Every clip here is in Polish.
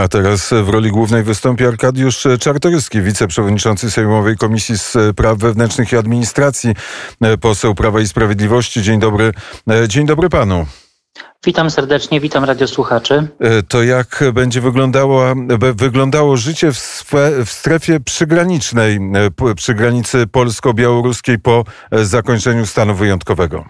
A teraz w roli głównej wystąpi Arkadiusz Czartoryski, wiceprzewodniczący Sejmowej Komisji Spraw Wewnętrznych i Administracji, poseł Prawa i Sprawiedliwości. Dzień dobry. Dzień dobry panu. Witam serdecznie, witam radiosłuchaczy. To jak będzie wyglądało, wyglądało życie w, w strefie przygranicznej, przy granicy polsko-białoruskiej po zakończeniu stanu wyjątkowego?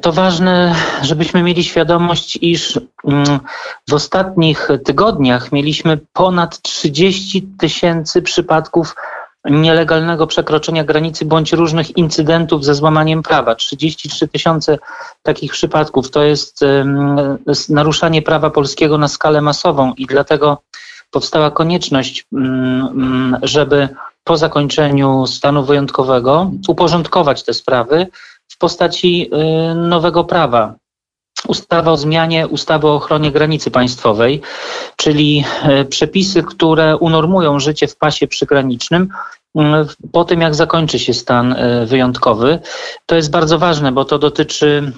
To ważne, żebyśmy mieli świadomość, iż mm, w ostatnich tygodniach mieliśmy ponad 30 tysięcy przypadków nielegalnego przekroczenia granicy bądź różnych incydentów ze złamaniem prawa. 33 tysiące takich przypadków to jest naruszanie prawa polskiego na skalę masową i dlatego powstała konieczność, mm, mm, żeby po zakończeniu stanu wyjątkowego uporządkować te sprawy w postaci y, nowego prawa. Ustawa o zmianie ustawy o ochronie granicy państwowej, czyli y, przepisy, które unormują życie w pasie przygranicznym y, po tym, jak zakończy się stan wyjątkowy. To jest bardzo ważne, bo to dotyczy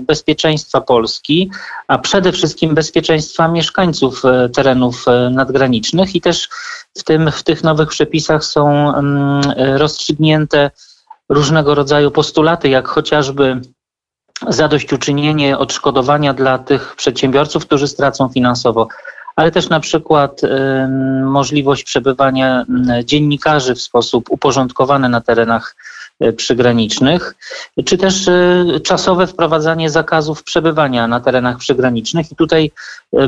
bezpieczeństwa Polski, a przede wszystkim bezpieczeństwa mieszkańców terenów nadgranicznych i też w, tym, w tych nowych przepisach są mm, rozstrzygnięte różnego rodzaju postulaty, jak chociażby zadośćuczynienie odszkodowania dla tych przedsiębiorców, którzy stracą finansowo, ale też na przykład możliwość przebywania dziennikarzy w sposób uporządkowany na terenach y, przygranicznych, czy też y, czasowe wprowadzanie zakazów przebywania na terenach przygranicznych. I tutaj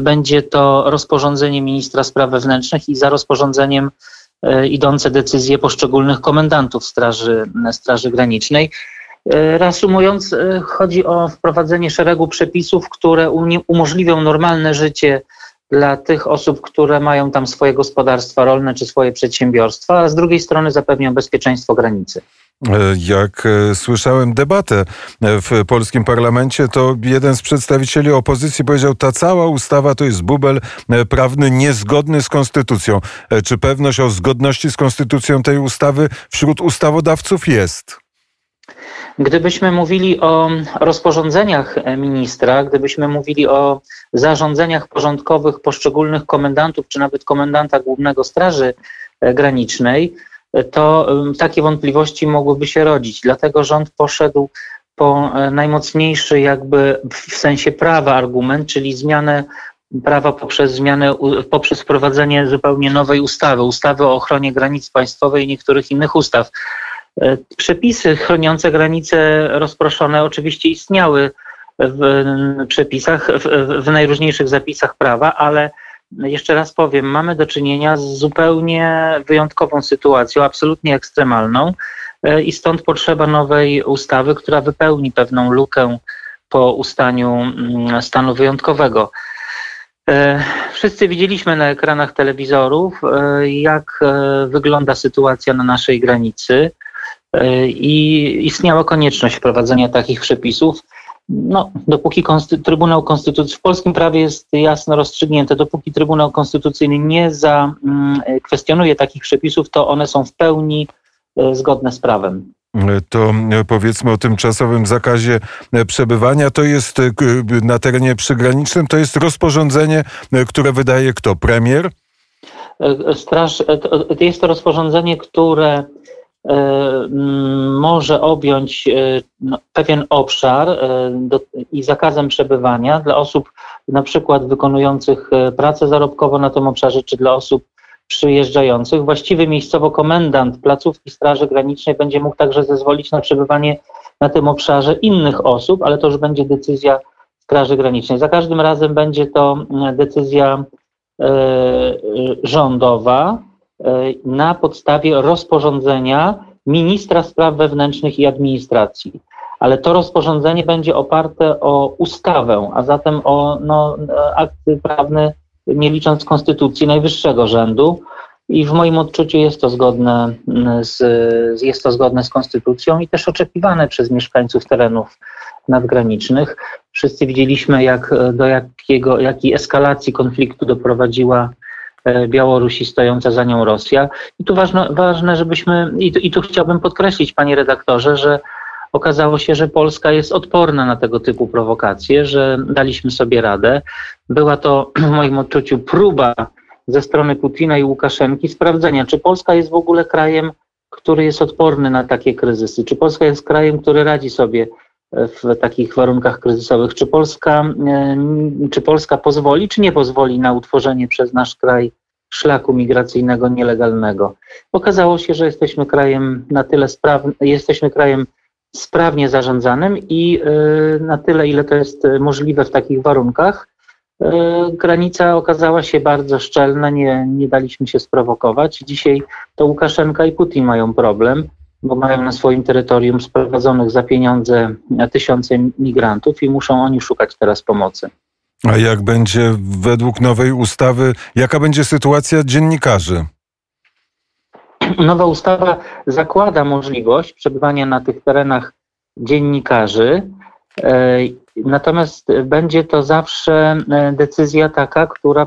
będzie to rozporządzenie ministra spraw wewnętrznych i za rozporządzeniem E, idące decyzje poszczególnych komendantów Straży, Straży Granicznej. E, reasumując, e, chodzi o wprowadzenie szeregu przepisów, które umożliwią normalne życie dla tych osób, które mają tam swoje gospodarstwa rolne czy swoje przedsiębiorstwa, a z drugiej strony zapewnią bezpieczeństwo granicy. Jak e, słyszałem debatę w polskim parlamencie, to jeden z przedstawicieli opozycji powiedział, ta cała ustawa to jest bubel e, prawny niezgodny z konstytucją. E, czy pewność o zgodności z konstytucją tej ustawy wśród ustawodawców jest? Gdybyśmy mówili o rozporządzeniach ministra, gdybyśmy mówili o zarządzeniach porządkowych poszczególnych komendantów, czy nawet komendanta głównego Straży Granicznej, to takie wątpliwości mogłyby się rodzić. Dlatego rząd poszedł po e, najmocniejszy jakby w sensie prawa argument, czyli zmianę prawa poprzez zmianę, poprzez wprowadzenie zupełnie nowej ustawy, ustawy o ochronie granic państwowej i niektórych innych ustaw. E, przepisy chroniące granice rozproszone oczywiście istniały w przepisach, w, w najróżniejszych zapisach prawa, ale jeszcze raz powiem, mamy do czynienia z zupełnie wyjątkową sytuacją, absolutnie ekstremalną e, i stąd potrzeba nowej ustawy, która wypełni pewną lukę po ustaniu mm, stanu wyjątkowego. E, wszyscy widzieliśmy na ekranach telewizorów, e, jak wygląda sytuacja na naszej granicy i istniała konieczność wprowadzenia takich przepisów no, dopóki konsty Trybunał Konstytucyjny w polskim prawie jest jasno rozstrzygnięte, dopóki Trybunał Konstytucyjny nie zakwestionuje mm, takich przepisów, to one są w pełni e, zgodne z prawem. To e, powiedzmy o tymczasowym zakazie e, przebywania. To jest na terenie przygranicznym, to jest rozporządzenie, które wydaje kto? Premier? Straż, jest to rozporządzenie, które może objąć e, no, pewien obszar e, i zakazem przebywania dla osób na przykład wykonujących pracę zarobkową na tym obszarze, czy dla osób przyjeżdżających. Właściwy miejscowo komendant placówki Straży Granicznej będzie mógł także zezwolić na przebywanie na tym obszarze innych osób, ale to już będzie decyzja Straży Granicznej. Za każdym razem będzie to decyzja rządowa, E, na podstawie rozporządzenia ministra spraw wewnętrznych i administracji. Ale to rozporządzenie będzie oparte o ustawę, a zatem o no, akty prawne, nie licząc konstytucji najwyższego rzędu. I w moim odczuciu jest to zgodne z, jest to zgodne z konstytucją i też oczekiwane przez mieszkańców terenów nadgranicznych. Wszyscy widzieliśmy, jak, do jakiego, jakiej eskalacji konfliktu doprowadziła E, Białorusi stojąca za nią Rosja. I tu ważne, ważne żebyśmy, i tu, i tu chciałbym podkreślić, panie redaktorze, że Okazało się, że Polska jest odporna na tego typu prowokacje, że daliśmy sobie radę. Była to w moim odczuciu próba ze strony Putina i Łukaszenki sprawdzenia, czy Polska jest w ogóle krajem, który jest odporny na takie kryzysy, czy Polska jest krajem, który radzi sobie w takich warunkach kryzysowych. Czy Polska, e, czy Polska pozwoli, czy nie pozwoli na utworzenie przez nasz kraj szlaku migracyjnego nielegalnego? Okazało się, że jesteśmy krajem na tyle sprawnym, jesteśmy krajem sprawnie zarządzanym i e, na tyle, ile to jest możliwe w takich warunkach, e, granica okazała się bardzo szczelna, nie, nie daliśmy się sprowokować. Dzisiaj to Łukaszenka i Putin mają problem bo mają na swoim terytorium sprowadzonych za pieniądze tysiące migrantów i muszą oni szukać teraz pomocy. A jak będzie według nowej ustawy, jaka będzie sytuacja dziennikarzy? Nowa ustawa zakłada możliwość przebywania na tych terenach dziennikarzy, e, natomiast będzie to zawsze e, decyzja taka, która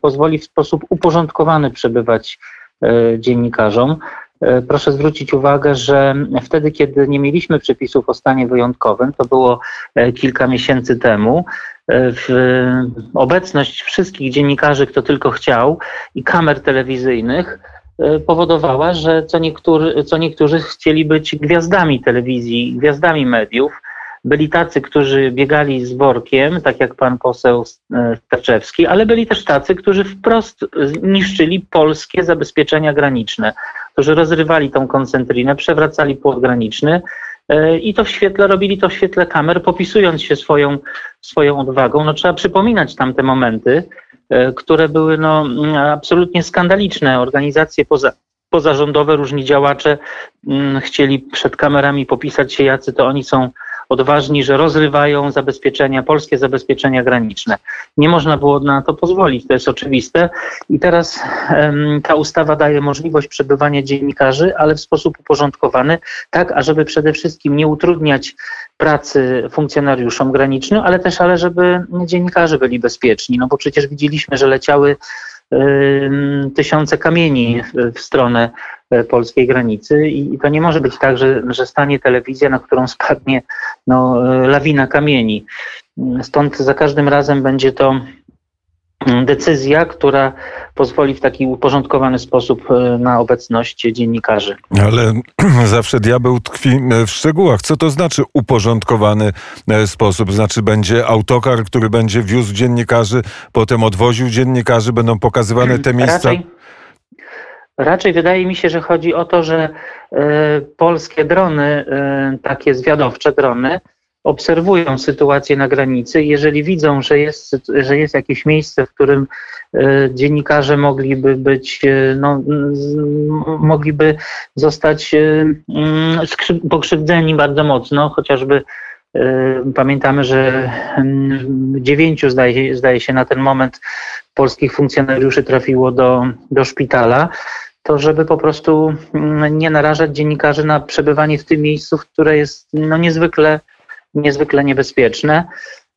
pozwoli w sposób uporządkowany przebywać e, dziennikarzom. E, proszę zwrócić uwagę, że wtedy, kiedy nie mieliśmy przepisów o stanie wyjątkowym, to było e, kilka miesięcy temu, e, obecność wszystkich dziennikarzy, kto tylko chciał, i kamer telewizyjnych powodowała, że co, niektóry, co niektórzy chcieli być gwiazdami telewizji, gwiazdami mediów. Byli tacy, którzy biegali z workiem, tak jak pan poseł Staczewski, ale byli też tacy, którzy wprost niszczyli polskie zabezpieczenia graniczne którzy rozrywali tą koncentrinę, przewracali płot graniczny e, i to w świetle, robili to w świetle kamer, popisując się swoją, swoją odwagą. No, trzeba przypominać tamte momenty, e, które były no, absolutnie skandaliczne. Organizacje poza, pozarządowe, różni działacze mm, chcieli przed kamerami popisać się, jacy to oni są odważni, że rozrywają zabezpieczenia, polskie zabezpieczenia graniczne. Nie można było na to pozwolić, to jest oczywiste. I teraz um, ta ustawa daje możliwość przebywania dziennikarzy, ale w sposób uporządkowany, tak, ażeby przede wszystkim nie utrudniać pracy funkcjonariuszom granicznym, ale też, ale żeby dziennikarze byli bezpieczni, no bo przecież widzieliśmy, że leciały tysiące kamieni w stronę polskiej granicy i to nie może być tak, że, że stanie telewizja, na którą spadnie no, e, lawina kamieni. Stąd za każdym razem będzie to decyzja, która pozwoli w taki uporządkowany sposób e, na obecność dziennikarzy. Ale zawsze diabeł tkwi w szczegółach. Co to znaczy uporządkowany e, sposób? Znaczy będzie autokar, który będzie wiózł dziennikarzy, potem odwoził dziennikarzy, będą pokazywane te miejsca? Raczej, raczej wydaje mi się, że chodzi o to, że y, polskie drony, y, takie zwiadowcze drony, obserwują sytuację na granicy. Jeżeli widzą, że jest, że jest jakieś miejsce, w którym e, dziennikarze mogliby być, e, no, mogliby zostać e, mm, pokrzywdzeni bardzo mocno, chociażby Pamiętamy, że mm, dziewięciu, zdaje, zdaje się, na ten moment polskich funkcjonariuszy trafiło do, do szpitala to żeby po prostu mm, nie narażać dziennikarzy na przebywanie w tym miejscu, które jest no, niezwykle niezwykle niebezpieczne.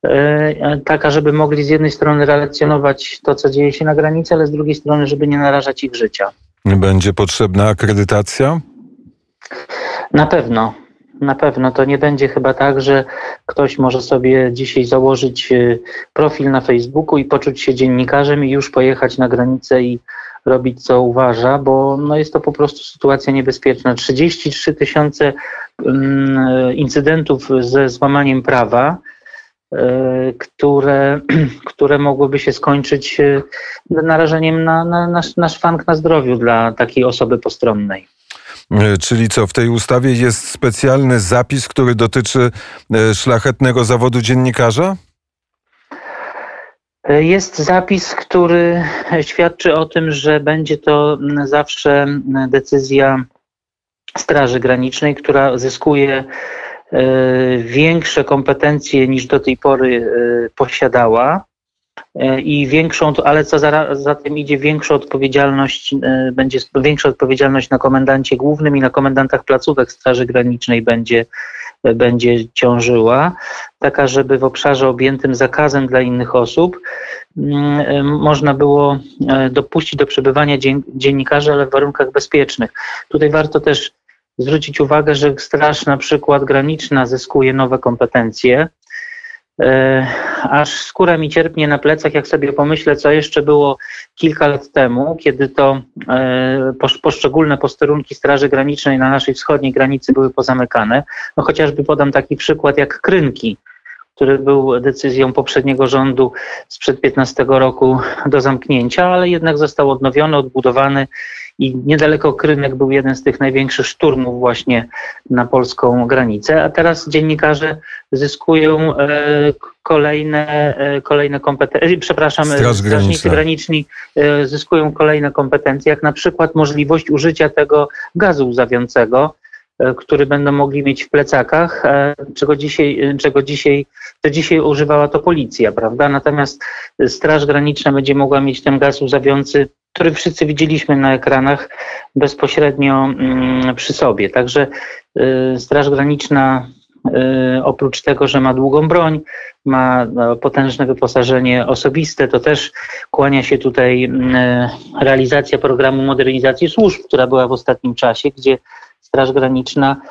E, taka, żeby mogli z jednej strony relacjonować to, co dzieje się na granicy, ale z drugiej strony, żeby nie narażać ich życia. Będzie potrzebna akredytacja? Na pewno. Na pewno to nie będzie chyba tak, że ktoś może sobie dzisiaj założyć e, profil na Facebooku i poczuć się dziennikarzem i już pojechać na granicę i robić co uważa, bo no jest to po prostu sytuacja niebezpieczna. 33 tysiące mm, incydentów ze złamaniem prawa, e, które, które mogłyby się skończyć e, narażeniem na, na, na, na szwank na zdrowiu dla takiej osoby postronnej. E, czyli co, w tej ustawie jest specjalny zapis, który dotyczy szlachetnego zawodu dziennikarza? Jest zapis, który świadczy o tym, że będzie to zawsze decyzja Straży Granicznej, która zyskuje e, większe kompetencje niż do tej pory e, posiadała e, i większą, ale co za, za tym idzie większą odpowiedzialność, będzie większa odpowiedzialność na komendancie głównym i na komendantach placówek Straży Granicznej będzie będzie ciążyła, taka, żeby w obszarze objętym zakazem dla innych osób mm, można było e, dopuścić do przebywania dziennikarzy, ale w warunkach bezpiecznych. Tutaj warto też zwrócić uwagę, że Straż na przykład graniczna zyskuje nowe kompetencje. E, aż skóra mi cierpnie na plecach, jak sobie pomyślę, co jeszcze było kilka lat temu, kiedy to e, poszczególne posterunki Straży Granicznej na naszej wschodniej granicy były pozamykane. No chociażby podam taki przykład jak Krynki, który był decyzją poprzedniego rządu sprzed 15 roku do zamknięcia, ale jednak został odnowiony, odbudowany i niedaleko Krynek był jeden z tych największych szturmów właśnie na polską granicę, a teraz dziennikarze zyskują e, kolejne, e, kolejne kompetencje, e, przepraszam, Straż strażnicy graniczni zyskują kolejne kompetencje, jak na przykład możliwość użycia tego gazu łzawiącego, który będą mogli mieć w plecakach, czego dzisiaj, czego dzisiaj, to dzisiaj używała to policja, prawda? Natomiast Straż Graniczna będzie mogła mieć ten gaz łzawiący który wszyscy widzieliśmy na ekranach bezpośrednio mm, przy sobie. Także y, Straż Graniczna y, oprócz tego, że ma długą broń, ma no, potężne wyposażenie osobiste, to też kłania się tutaj y, realizacja programu modernizacji służb, która była w ostatnim czasie, gdzie Straż Graniczna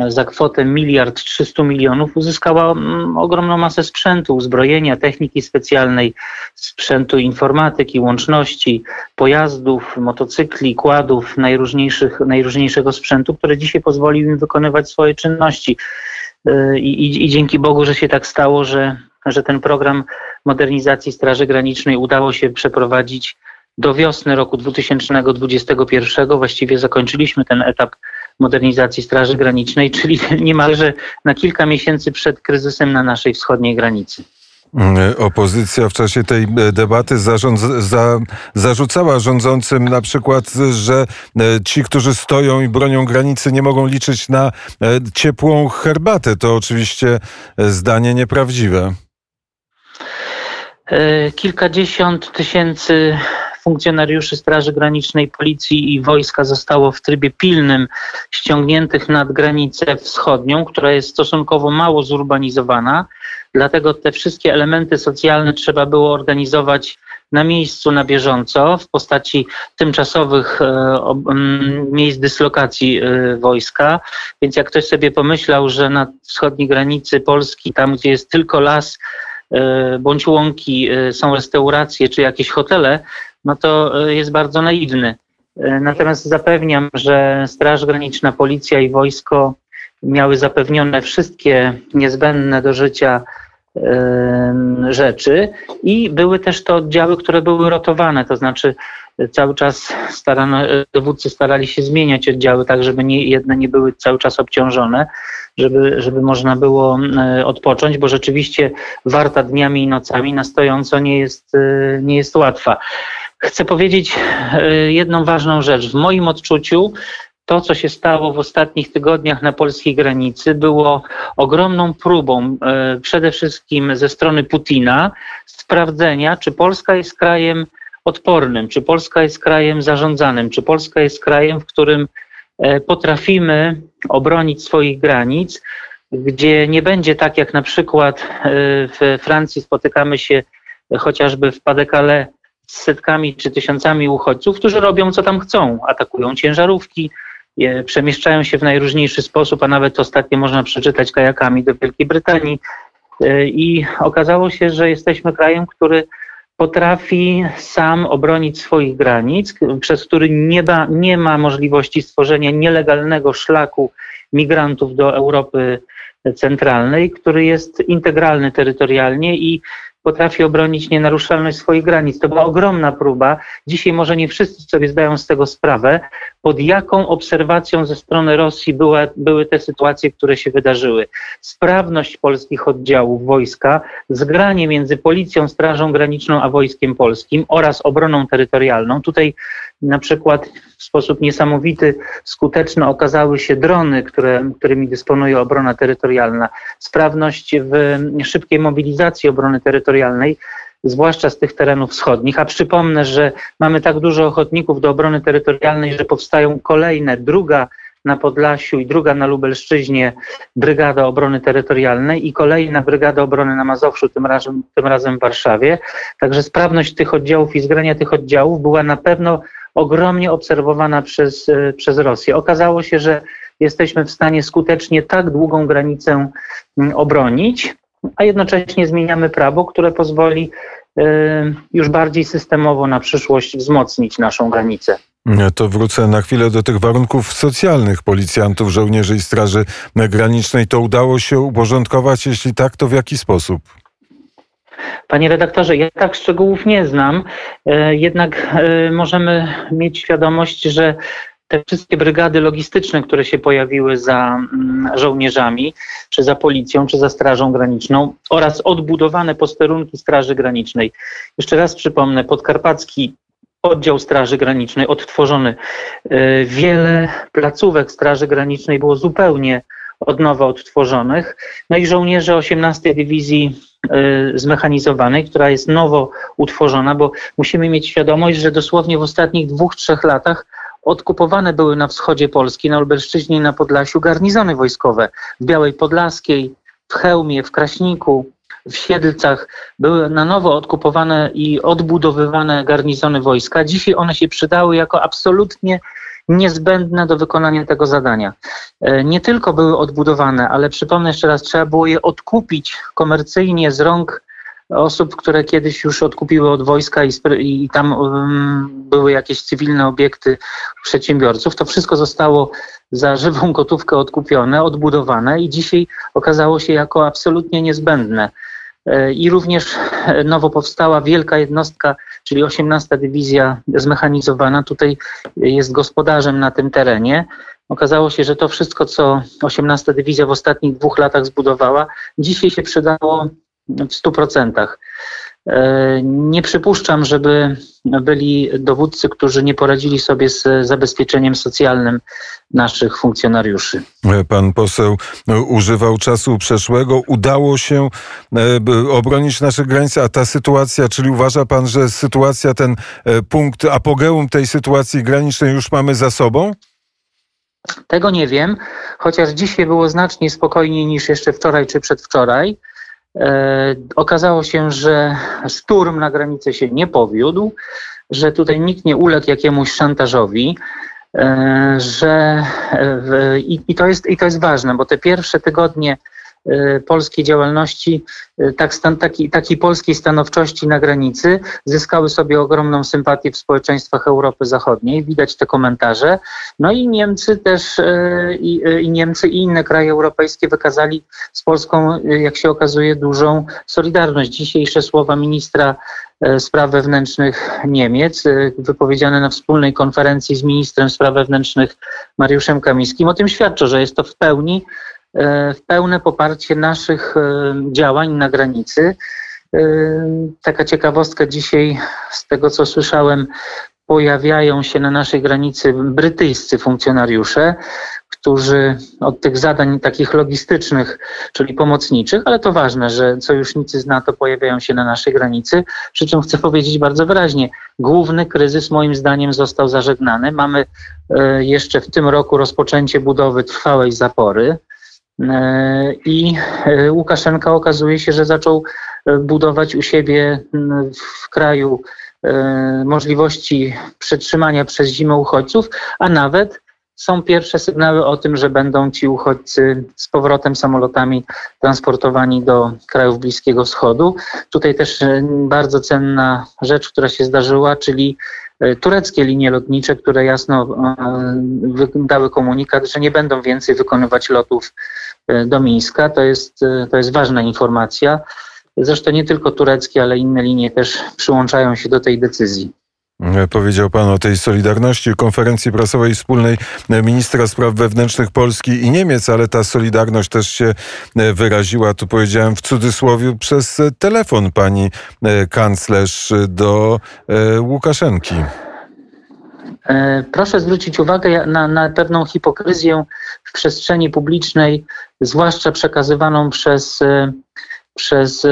e, za kwotę miliard 300 milionów uzyskała mm, ogromną masę sprzętu, uzbrojenia, techniki specjalnej, sprzętu informatyki, łączności, pojazdów, motocykli, kładów, najróżniejszych, najróżniejszego sprzętu, który dzisiaj pozwolił im wykonywać swoje czynności. E, I, i, I dzięki Bogu, że się tak stało, że, że ten program modernizacji Straży Granicznej udało się przeprowadzić do wiosny roku 2021. Właściwie zakończyliśmy ten etap modernizacji Straży Granicznej, czyli niemalże na kilka miesięcy przed kryzysem na naszej wschodniej granicy. Opozycja w czasie tej e, debaty zarząd, za, zarzucała rządzącym na przykład, że e, ci, którzy stoją i bronią granicy, nie mogą liczyć na e, ciepłą herbatę. To oczywiście zdanie nieprawdziwe. Kilkadziesiąt tysięcy funkcjonariuszy Straży Granicznej, Policji i wojska zostało w trybie pilnym ściągniętych nad granicę wschodnią, która jest stosunkowo mało zurbanizowana. Dlatego te wszystkie elementy socjalne trzeba było organizować na miejscu, na bieżąco, w postaci tymczasowych e, miejsc dyslokacji e, wojska. Więc jak ktoś sobie pomyślał, że na wschodniej granicy Polski, tam gdzie jest tylko las, e, bądź łąki, są restauracje czy jakieś hotele, no to e, jest bardzo naiwny. E, natomiast zapewniam, że Straż Graniczna, Policja i wojsko miały zapewnione wszystkie niezbędne do życia e, rzeczy i były też to oddziały, które były rotowane, to znaczy cały czas starano, dowódcy starali się zmieniać oddziały tak, żeby nie, jedne nie były cały czas obciążone, żeby, żeby można było odpocząć, bo rzeczywiście warta dniami i nocami na stojąco nie jest, nie jest łatwa. Chcę powiedzieć e, jedną ważną rzecz. W moim odczuciu to, co się stało w ostatnich tygodniach na polskiej granicy, było ogromną próbą e, przede wszystkim ze strony Putina sprawdzenia, czy Polska jest krajem odpornym, czy Polska jest krajem zarządzanym, czy Polska jest krajem, w którym e, potrafimy obronić swoich granic, gdzie nie będzie tak jak na przykład w Francji spotykamy się chociażby w Pas-de-Calais z setkami czy tysiącami uchodźców, którzy robią co tam chcą. Atakują ciężarówki, przemieszczają się w najróżniejszy sposób, a nawet ostatnio można przeczytać kajakami do Wielkiej Brytanii. E, I okazało się, że jesteśmy krajem, który potrafi sam obronić swoich granic, przez który nie, ba, nie ma możliwości stworzenia nielegalnego szlaku migrantów do Europy Centralnej, który jest integralny terytorialnie i potrafi obronić nienaruszalność swoich granic. To była ogromna próba. Dzisiaj może nie wszyscy sobie zdają z tego sprawę, pod jaką obserwacją ze strony Rosji były, były te sytuacje, które się wydarzyły. Sprawność polskich oddziałów wojska, zgranie między policją, strażą graniczną a wojskiem polskim oraz obroną terytorialną. Tutaj na przykład w sposób niesamowity skuteczne okazały się drony, które, którymi dysponuje obrona terytorialna. Sprawność w szybkiej mobilizacji obrony terytorialnej zwłaszcza z tych terenów wschodnich. A przypomnę, że mamy tak dużo ochotników do obrony terytorialnej, że powstają kolejne, druga na Podlasiu i druga na Lubelszczyźnie Brygada Obrony Terytorialnej i kolejna Brygada Obrony na Mazowszu, tym razem, tym razem w Warszawie. Także sprawność tych oddziałów i zgrania tych oddziałów była na pewno ogromnie obserwowana przez, przez Rosję. Okazało się, że jesteśmy w stanie skutecznie tak długą granicę mm, obronić, a jednocześnie zmieniamy prawo, które pozwoli y, już bardziej systemowo na przyszłość wzmocnić naszą granicę. To wrócę na chwilę do tych warunków socjalnych policjantów, żołnierzy i Straży Granicznej. To udało się uporządkować? Jeśli tak, to w jaki sposób? Panie redaktorze, ja tak szczegółów nie znam, e, jednak e, możemy mieć świadomość, że te wszystkie brygady logistyczne, które się pojawiły za mm, żołnierzami, czy za policją, czy za Strażą Graniczną oraz odbudowane posterunki Straży Granicznej. Jeszcze raz przypomnę, podkarpacki oddział Straży Granicznej odtworzony. E, wiele placówek Straży Granicznej było zupełnie od nowa odtworzonych. No i żołnierze 18 Dywizji y, Zmechanizowanej, która jest nowo utworzona, bo musimy mieć świadomość, że dosłownie w ostatnich dwóch, trzech latach odkupowane były na wschodzie Polski, na Lubelszczyźnie i na Podlasiu garnizony wojskowe. W Białej Podlaskiej, w Chełmie, w Kraśniku, w Siedlcach były na nowo odkupowane i odbudowywane garnizony wojska. Dzisiaj one się przydały jako absolutnie niezbędne do wykonania tego zadania. E, nie tylko były odbudowane, ale przypomnę jeszcze raz, trzeba było je odkupić komercyjnie z rąk osób, które kiedyś już odkupiły od wojska i, i tam um, były jakieś cywilne obiekty przedsiębiorców. To wszystko zostało za żywą gotówkę odkupione, odbudowane i dzisiaj okazało się jako absolutnie niezbędne. E, I również nowo powstała wielka jednostka, czyli 18 Dywizja Zmechanizowana. Tutaj jest gospodarzem na tym terenie. Okazało się, że to wszystko, co 18 Dywizja w ostatnich dwóch latach zbudowała, dzisiaj się przydało w 100%. E, nie przypuszczam, żeby byli dowódcy, którzy nie poradzili sobie z zabezpieczeniem socjalnym naszych funkcjonariuszy. Pan poseł używał czasu przeszłego. Udało się e, obronić nasze granice, a ta sytuacja, czyli uważa pan, że sytuacja, ten e, punkt apogeum tej sytuacji granicznej już mamy za sobą? Tego nie wiem, chociaż dzisiaj było znacznie spokojniej niż jeszcze wczoraj czy przedwczoraj. E, okazało się, że szturm na granicę się nie powiódł, że tutaj nikt nie uległ jakiemuś szantażowi, e, że i, to jest, i to jest ważne, bo te pierwsze tygodnie polskiej działalności, y, tak stan, taki, takiej polskiej stanowczości na granicy zyskały sobie ogromną sympatię w społeczeństwach Europy Zachodniej. Widać te komentarze. No i Niemcy też, y, i, i Niemcy i inne kraje europejskie wykazali z Polską, jak się okazuje, dużą solidarność. Dzisiejsze słowa ministra Spraw Wewnętrznych Niemiec, wypowiedziane na wspólnej konferencji z ministrem spraw wewnętrznych Mariuszem Kamińskim, o tym świadczą, że jest to w pełni pełne poparcie naszych e, działań na granicy. E, taka ciekawostka dzisiaj, z tego co słyszałem, pojawiają się na naszej granicy brytyjscy funkcjonariusze, którzy od tych zadań takich logistycznych, czyli pomocniczych, ale to ważne, że sojusznicy z NATO pojawiają się na naszej granicy, przy czym chcę powiedzieć bardzo wyraźnie, główny kryzys moim zdaniem został zażegnany. Mamy jeszcze w tym roku rozpoczęcie budowy trwałej zapory. E, I e, Łukaszenka okazuje się, że zaczął e, budować u siebie w kraju możliwości przetrzymania przez zimę uchodźców, a nawet są pierwsze sygnały o tym, że będą ci uchodźcy z powrotem samolotami transportowani do krajów Bliskiego Wschodu. Tutaj też bardzo cenna rzecz, która się zdarzyła, czyli tureckie linie lotnicze, które jasno dały komunikat, że nie będą więcej wykonywać lotów E, do Mińska. To jest, e, to jest ważna informacja. Zresztą nie tylko tureckie, ale inne linie też przyłączają się do tej decyzji. E, powiedział Pan o tej solidarności konferencji prasowej wspólnej ministra spraw wewnętrznych Polski i Niemiec, ale ta solidarność też się wyraziła, tu powiedziałem w cudzysłowie, przez telefon pani kanclerz do Łukaszenki. Proszę zwrócić uwagę na, na pewną hipokryzję w przestrzeni publicznej, zwłaszcza przekazywaną przez, e, przez e,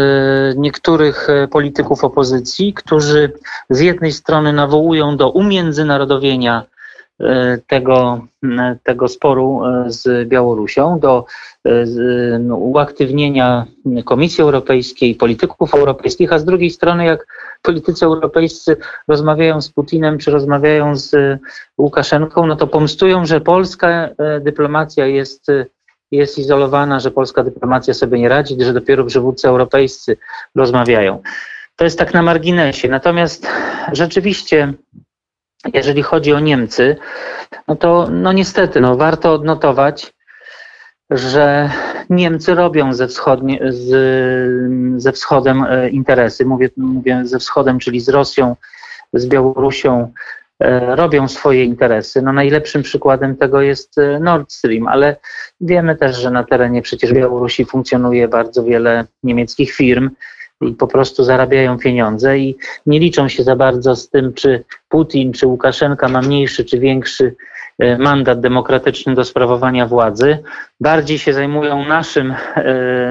niektórych e, polityków opozycji, którzy z jednej strony nawołują do umiędzynarodowienia tego, tego sporu z Białorusią, do uaktywnienia Komisji Europejskiej, polityków europejskich, a z drugiej strony, jak politycy europejscy rozmawiają z Putinem czy rozmawiają z Łukaszenką, no to pomstują, że polska dyplomacja jest jest izolowana, że polska dyplomacja sobie nie radzi, że dopiero przywódcy europejscy rozmawiają. To jest tak na marginesie. Natomiast rzeczywiście, jeżeli chodzi o Niemcy, no to no niestety, no warto odnotować, że Niemcy robią ze, wschodnie, z, ze wschodem e, interesy. Mówię, mówię ze wschodem, czyli z Rosją, z Białorusią, robią swoje interesy. No najlepszym przykładem tego jest e, Nord Stream, ale wiemy też, że na terenie przecież Białorusi funkcjonuje bardzo wiele niemieckich firm i po prostu zarabiają pieniądze i nie liczą się za bardzo z tym, czy Putin, czy Łukaszenka ma mniejszy czy większy e, mandat demokratyczny do sprawowania władzy. Bardziej się zajmują naszym,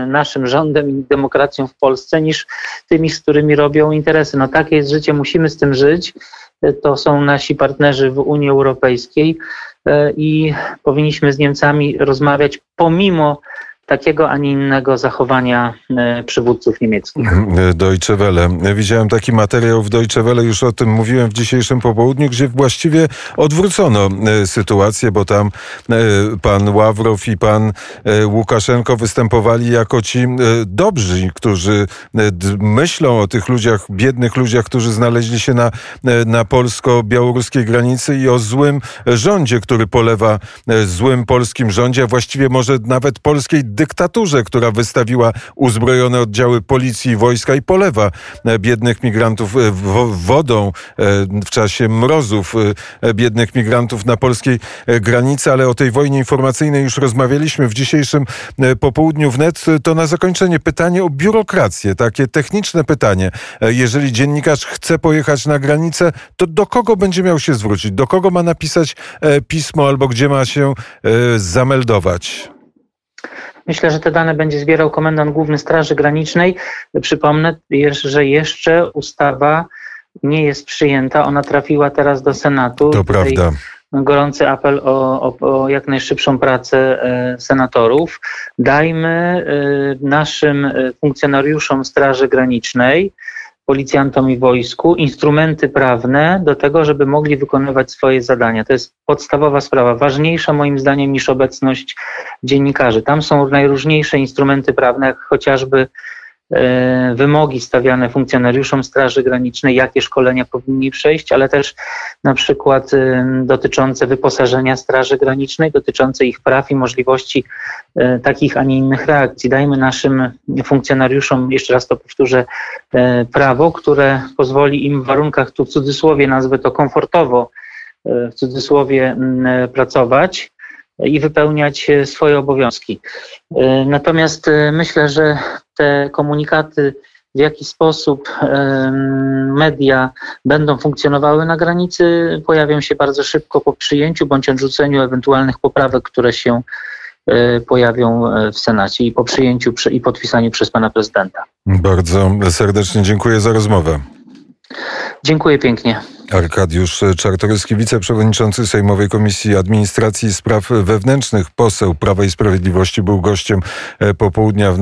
naszym rządem i demokracją w Polsce niż tymi, z którymi robią interesy. No takie jest życie, musimy z tym żyć to są nasi partnerzy w Unii Europejskiej e, i powinniśmy z Niemcami rozmawiać pomimo takiego, a nie innego zachowania e, przywódców niemieckich. Deutsche Welle. Widziałem taki materiał w Deutsche Welle, już o tym mówiłem w dzisiejszym popołudniu, gdzie właściwie odwrócono e, sytuację, bo tam e, pan Ławrow i pan Łukaszenko występowali jako ci dobrzy, którzy myślą o tych ludziach, biednych ludziach, którzy znaleźli się na, na polsko-białoruskiej granicy i o złym rządzie, który polewa złym polskim rządzie, a właściwie może nawet polskiej dyktaturze, która wystawiła uzbrojone oddziały policji wojska i polewa e, biednych migrantów e, wodą e, w czasie mrozów biednych migrantów na polskiej granicy, ale o tej wojnie informacyjnej już rozmawialiśmy w dzisiejszym popołudniu wnet. To na zakończenie pytanie o biurokrację, takie techniczne pytanie. Jeżeli dziennikarz chce pojechać na granicę, to do kogo będzie miał się zwrócić? Do kogo ma napisać pismo albo gdzie ma się zameldować? Myślę, że te dane będzie zbierał komendant główny Straży Granicznej. Przypomnę, że jeszcze ustawa nie jest przyjęta. Ona trafiła teraz do Senatu. To prawda gorący apel o, o, o, jak najszybszą pracę e, senatorów. Dajmy e, naszym e, funkcjonariuszom Straży Granicznej policjantom i wojsku instrumenty prawne do tego, żeby mogli wykonywać swoje zadania. To jest podstawowa sprawa, ważniejsza moim zdaniem niż obecność dziennikarzy. Tam są najróżniejsze instrumenty prawne, jak chociażby wymogi stawiane funkcjonariuszom Straży Granicznej, jakie szkolenia powinni przejść, ale też na przykład e, dotyczące wyposażenia Straży Granicznej, dotyczące ich praw i możliwości e, takich, a nie innych reakcji. Dajmy naszym funkcjonariuszom, jeszcze raz to powtórzę, prawo, które pozwoli im w warunkach, tu w cudzysłowie nazwę to komfortowo, w cudzysłowie pracować i wypełniać swoje obowiązki. Natomiast myślę, że te komunikaty, w jaki sposób media będą funkcjonowały na granicy, pojawią się bardzo szybko po przyjęciu bądź odrzuceniu ewentualnych poprawek, które się e, pojawią e, w Senacie i po przyjęciu i podpisaniu przez pana prezydenta. Bardzo serdecznie dziękuję za rozmowę. Dziękuję pięknie. Arkadiusz Czartoryski, wiceprzewodniczący Sejmowej Komisji Administracji i Spraw Wewnętrznych, poseł Prawa i Sprawiedliwości, był gościem e, popołudnia wnet.